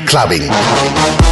Clubbing.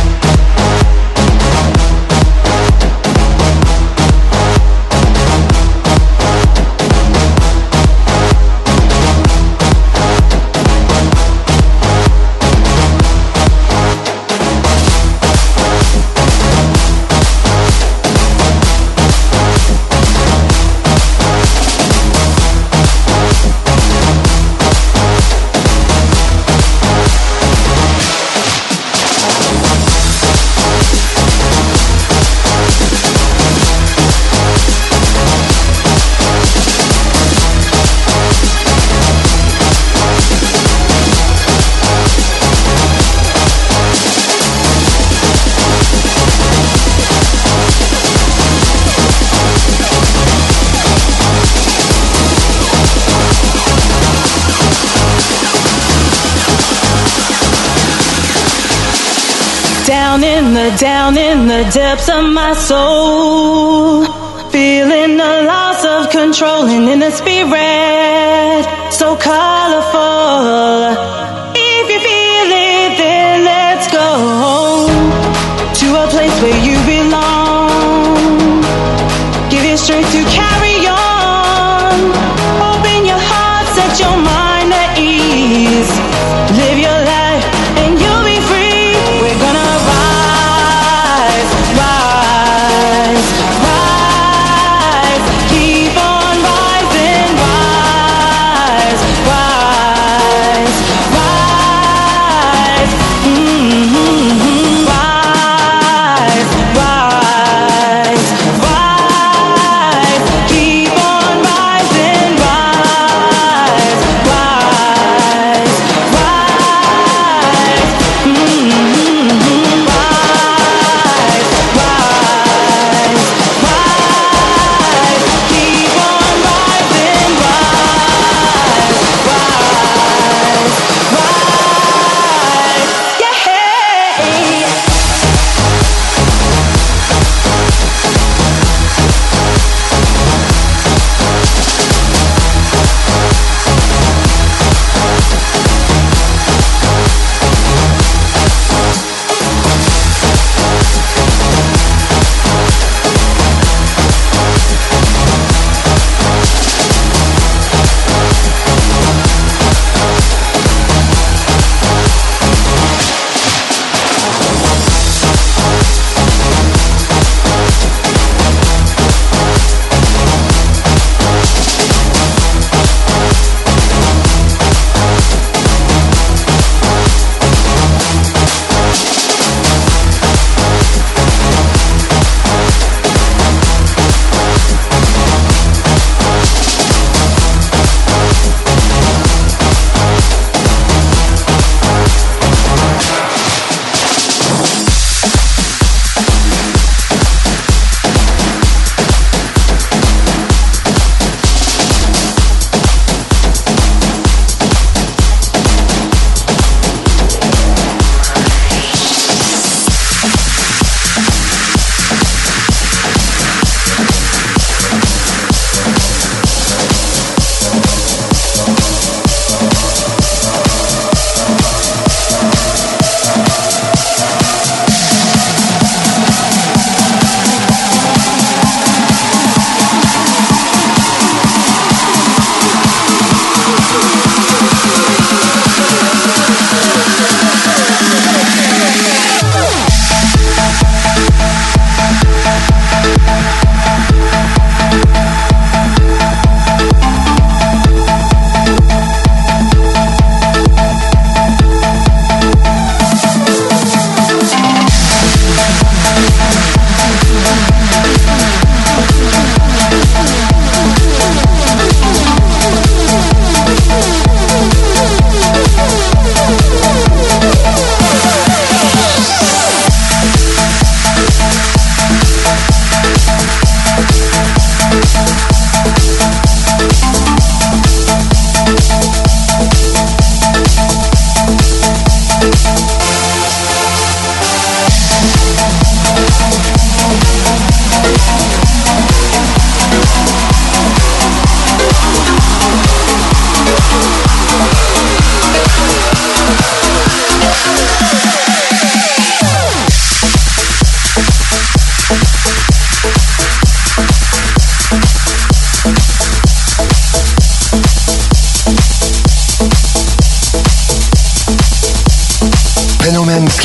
Down in the, depths of my soul. Feeling the loss of control and in the spirit. So colorful.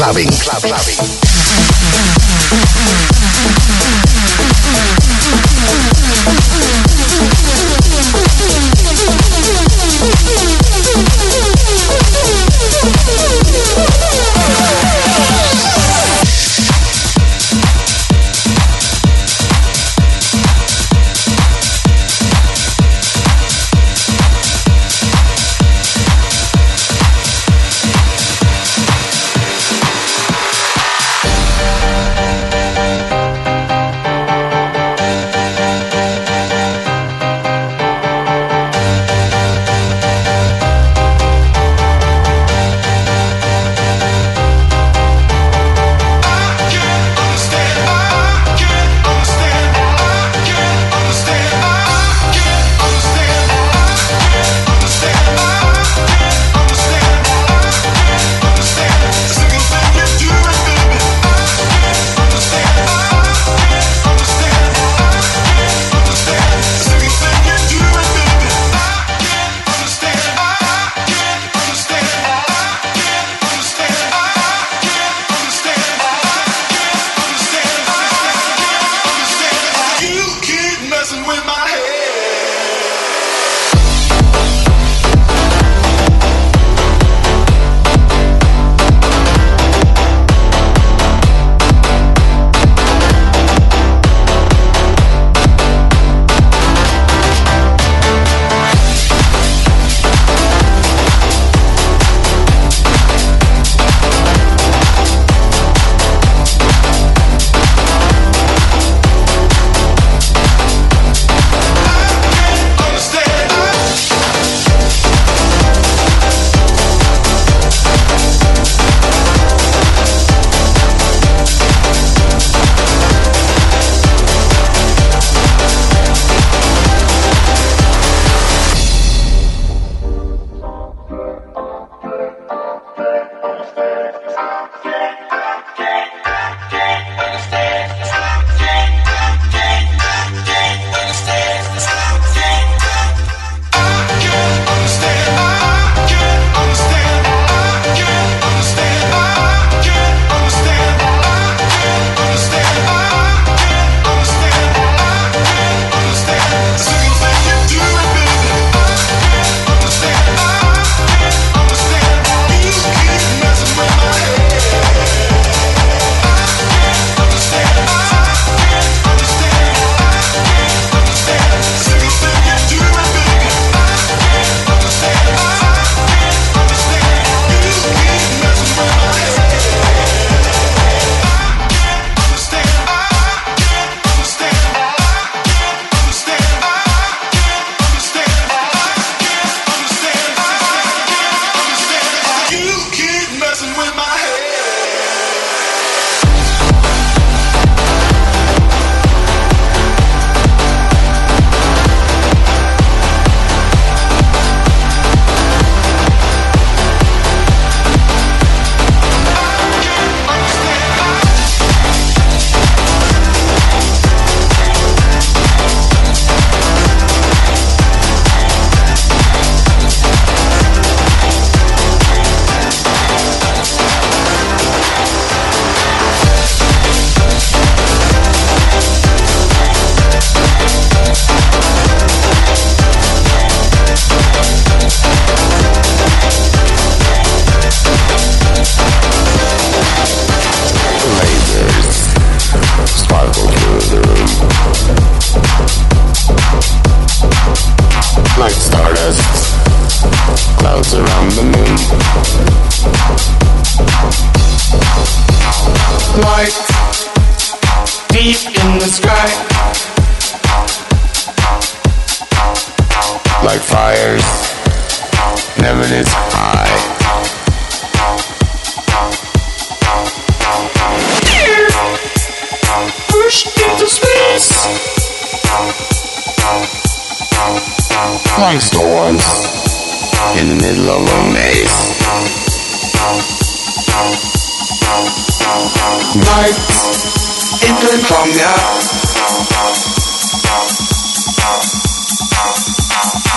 Clubbing. clubbing.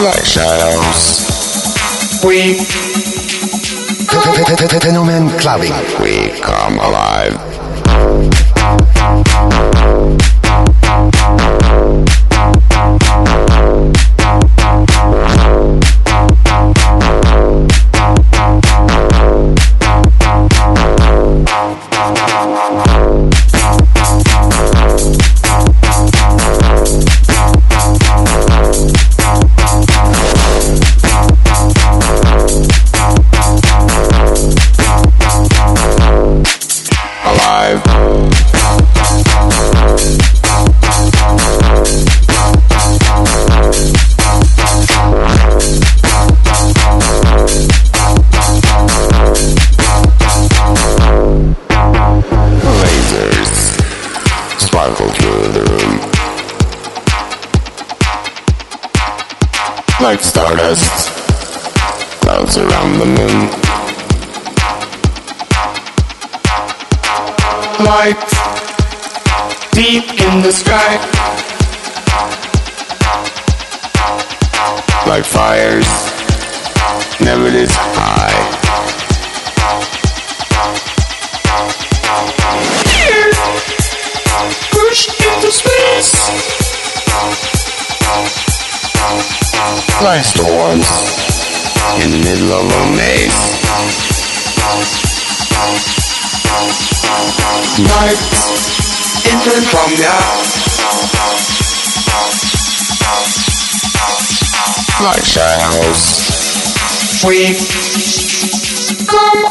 Like shadows. We Fenomen Clubbing. We come alive. Like storms in the middle of a maze. Night entering from the like shadows. We come,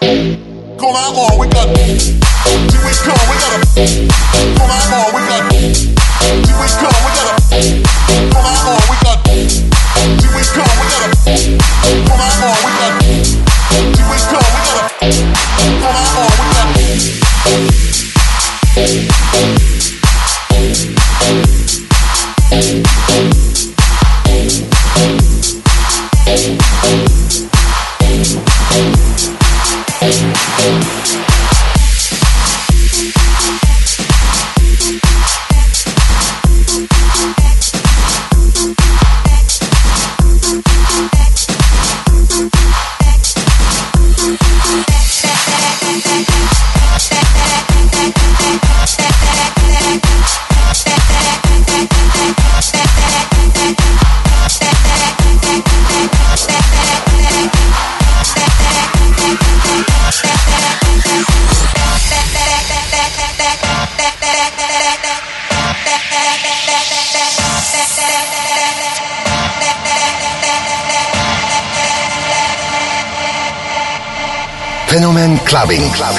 Come on, we got. Here we come, we got. Come on, we Clubbing. Club,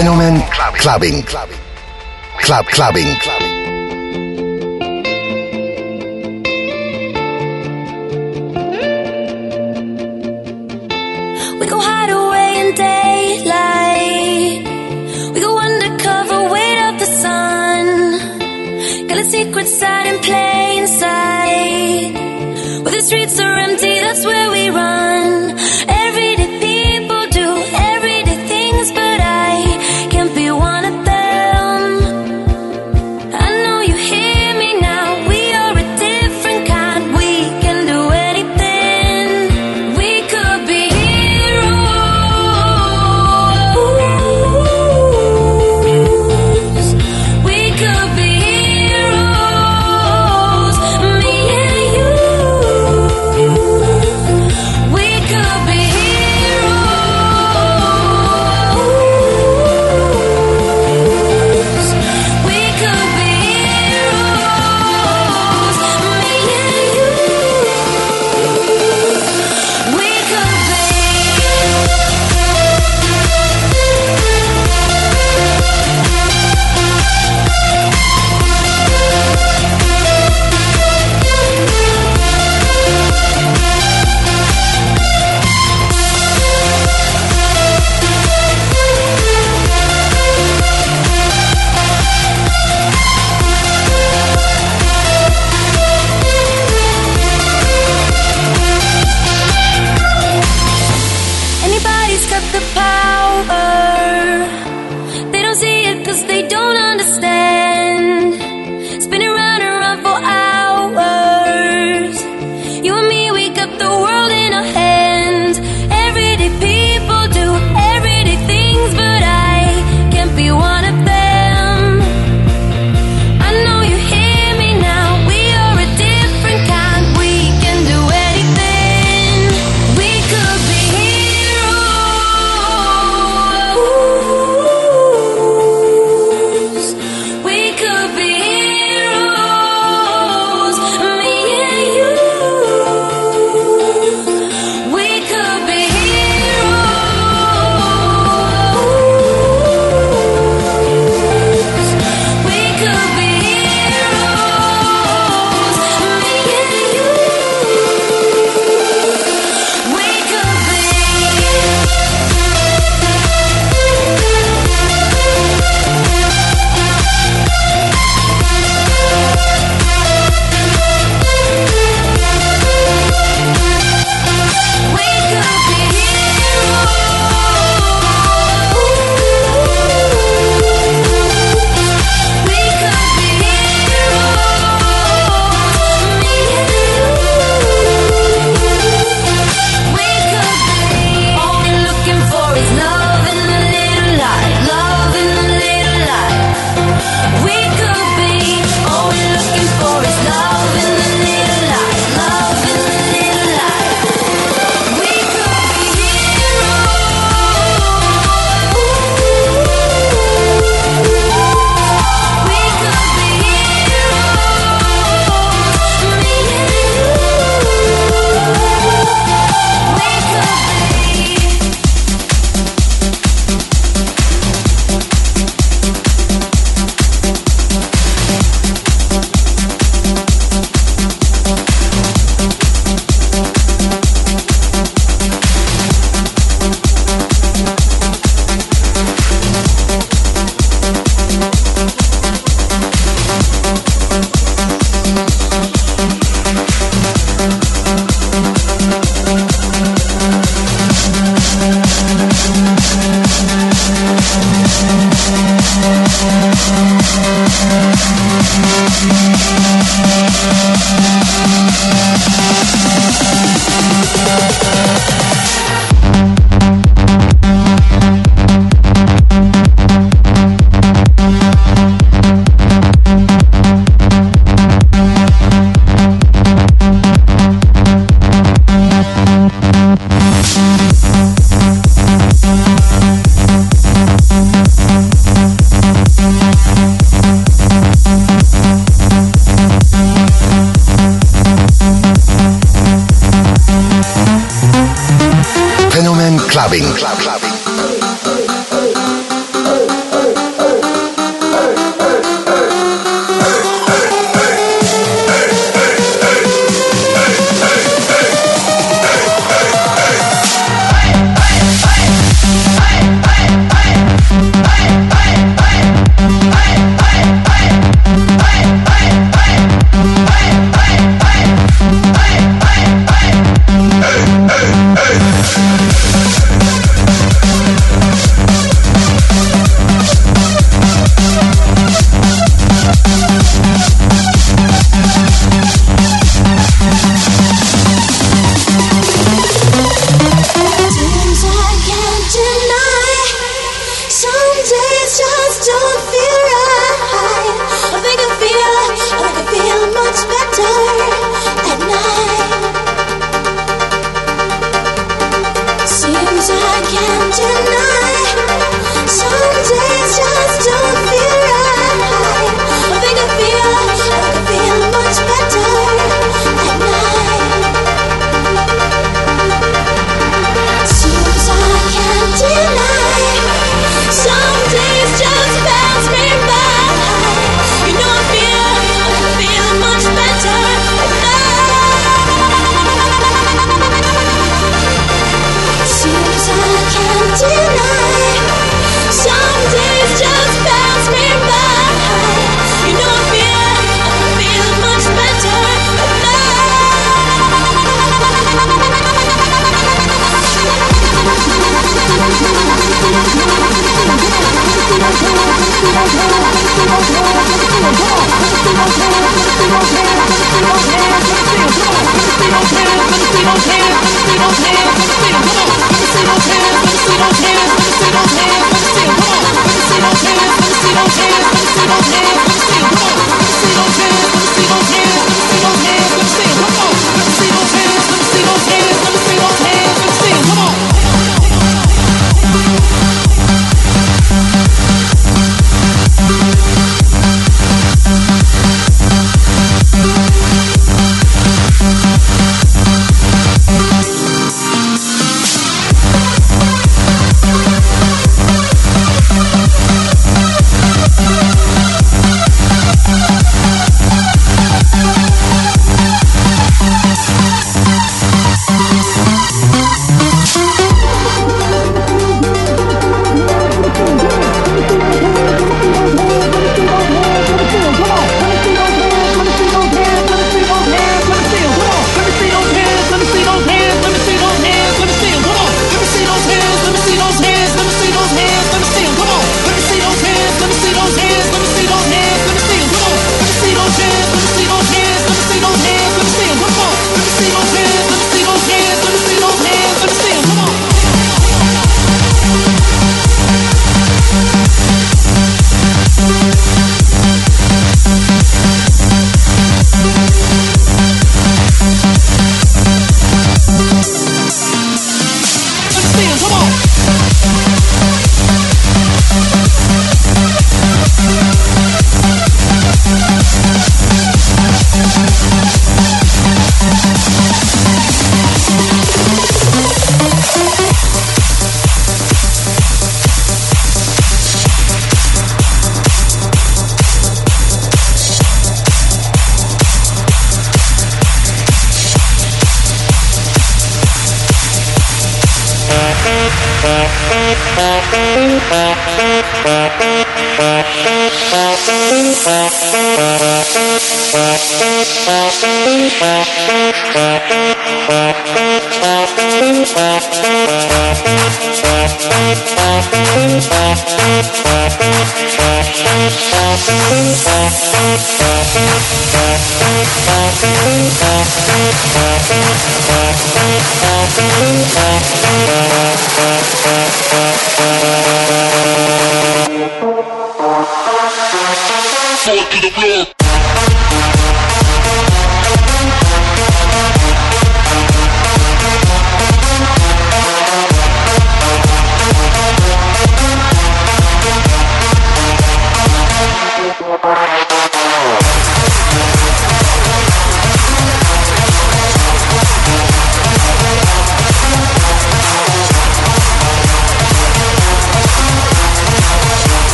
Fenomen Clubbing. Club Clubbing. We the power.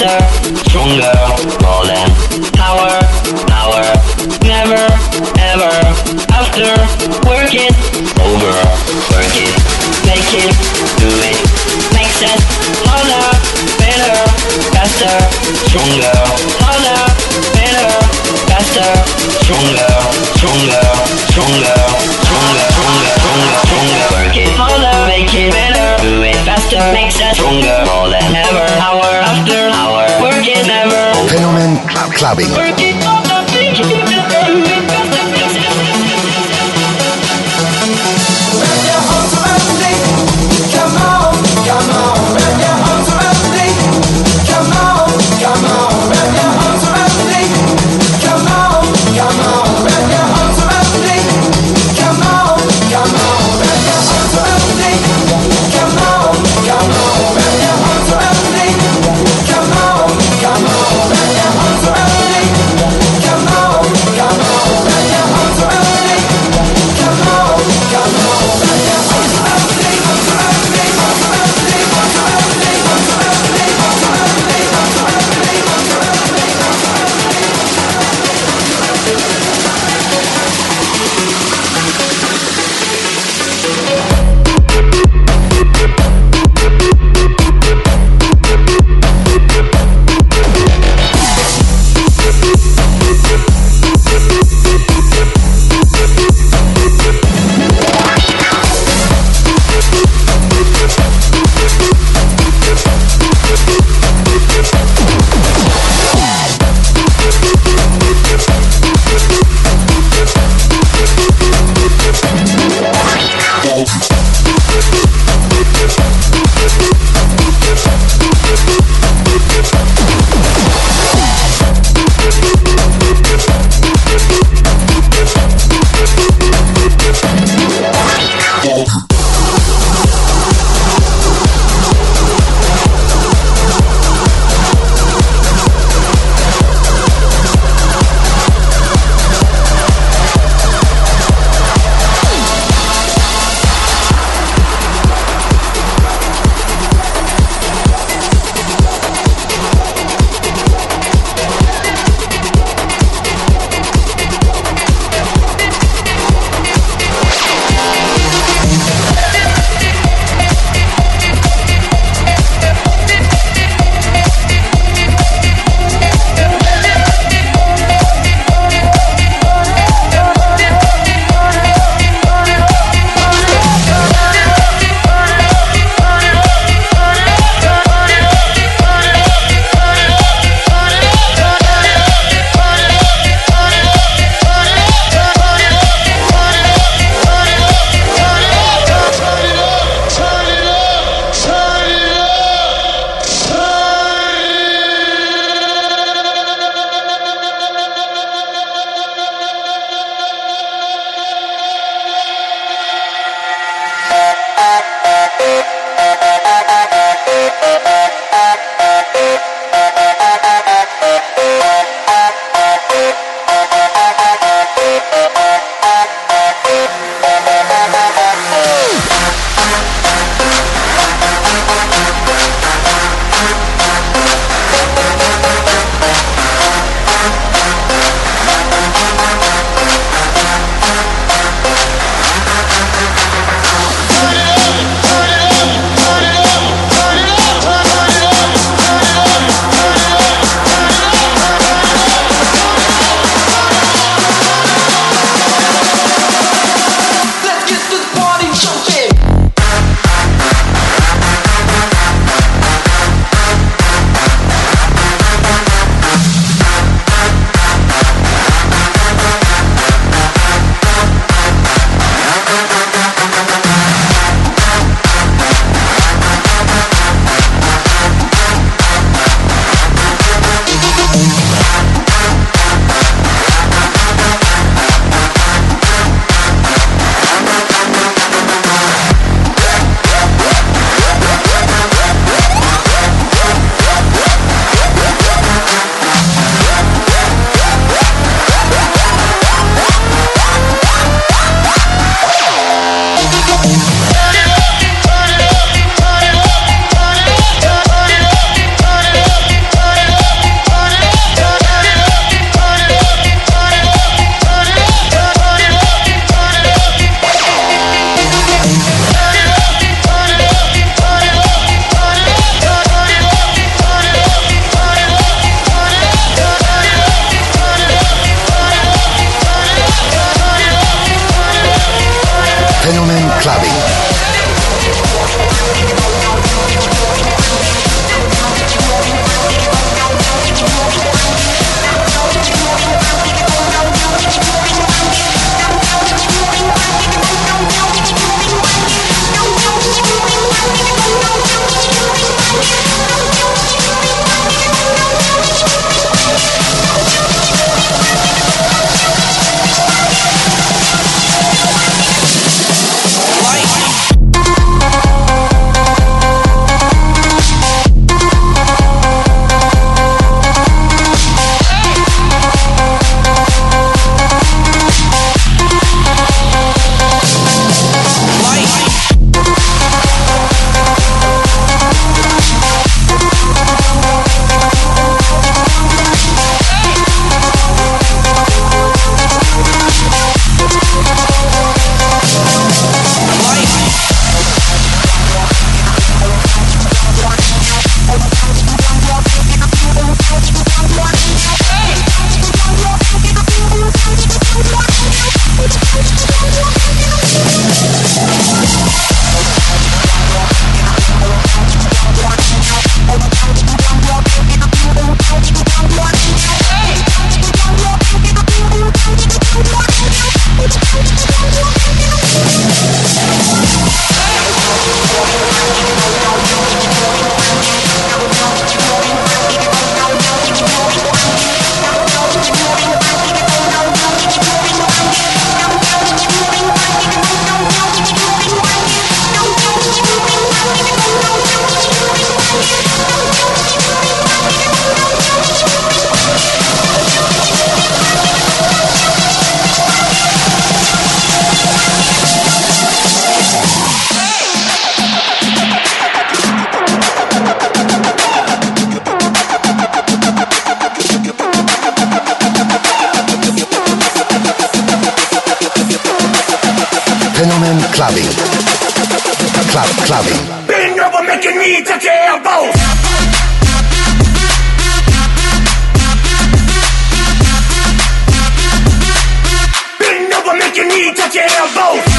Stronger, more power, power. Never, ever, after, work it, over, work it, make it, do it, make sense, harder, better, faster, stronger, harder, better, faster, stronger, stronger, stronger, stronger, stronger, stronger, stronger, work it, harder, make it better, do it faster, make sense, stronger, more than ever, hour after hour, work it never, Fenomen Club Clubbing. Clubbing. Club clubbing. Bend over, make your knee touch your elbows. Bend over, make your knee touch your elbows.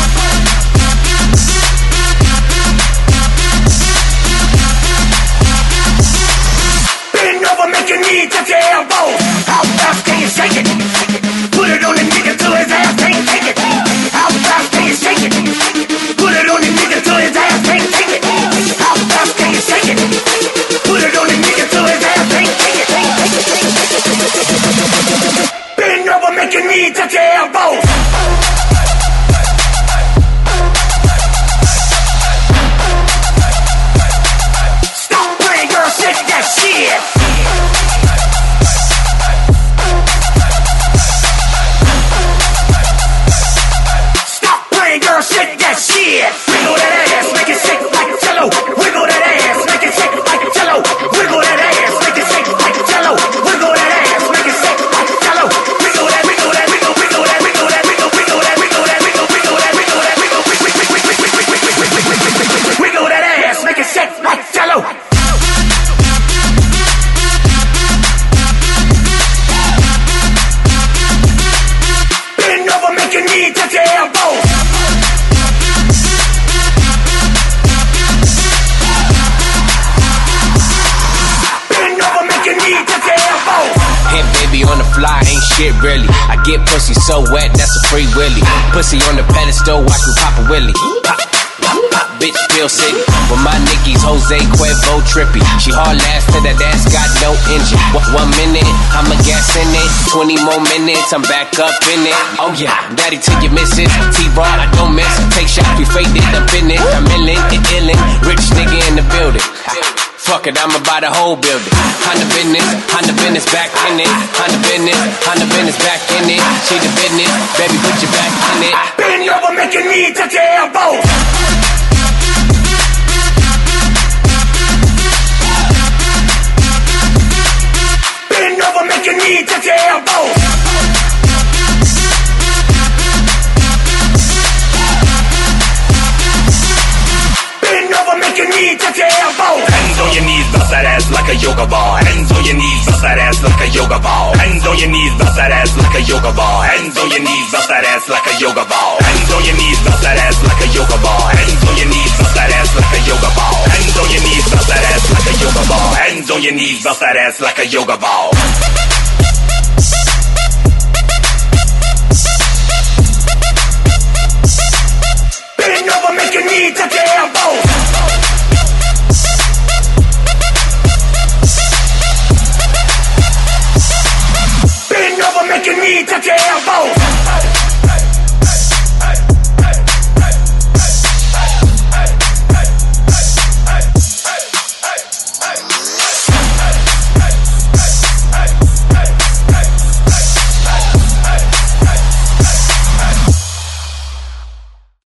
Fly, ain't shit really. I get pussy so wet, that's a free willy. Pussy on the pedestal, watch me pop a willy. Pop, pop, pop, bitch, Bill City. With my Nickies, Jose Cuervo trippy. She hard last to that ass got no engine. One, minute, I'ma gas in it. 20 more minutes, I'm back up in it. Oh yeah, daddy till you miss it. T-Raw, I don't miss. Take shots, we fake it, I'm in it. I'm illin', it illin'. Rich nigga in the building. Fuck it, I'ma buy the whole building. Honda business, Honda business back in it. Honda business, Honda business back in it. She the business, baby, put your back in it. Bend over, make your knee touch your elbows. Bend over, make your knee touch your elbows. Over, make your knee touch your elbows. Hands on your knees, bust that ass like a yoga ball. Hands on your knees, bust that ass like a yoga ball. Hands on your knees, bust that ass like a yoga ball. Hands on your knees, bust that ass like a yoga ball. Hands on your knees, bust that ass like a yoga ball. Hands on your knees, bust that ass like a yoga ball. Hands on your knees, bust that ass like a yoga ball. Hands on your knees, bust that ass like a yoga ball. Bend over, make your knee touch your elbows. making me touch your elbows.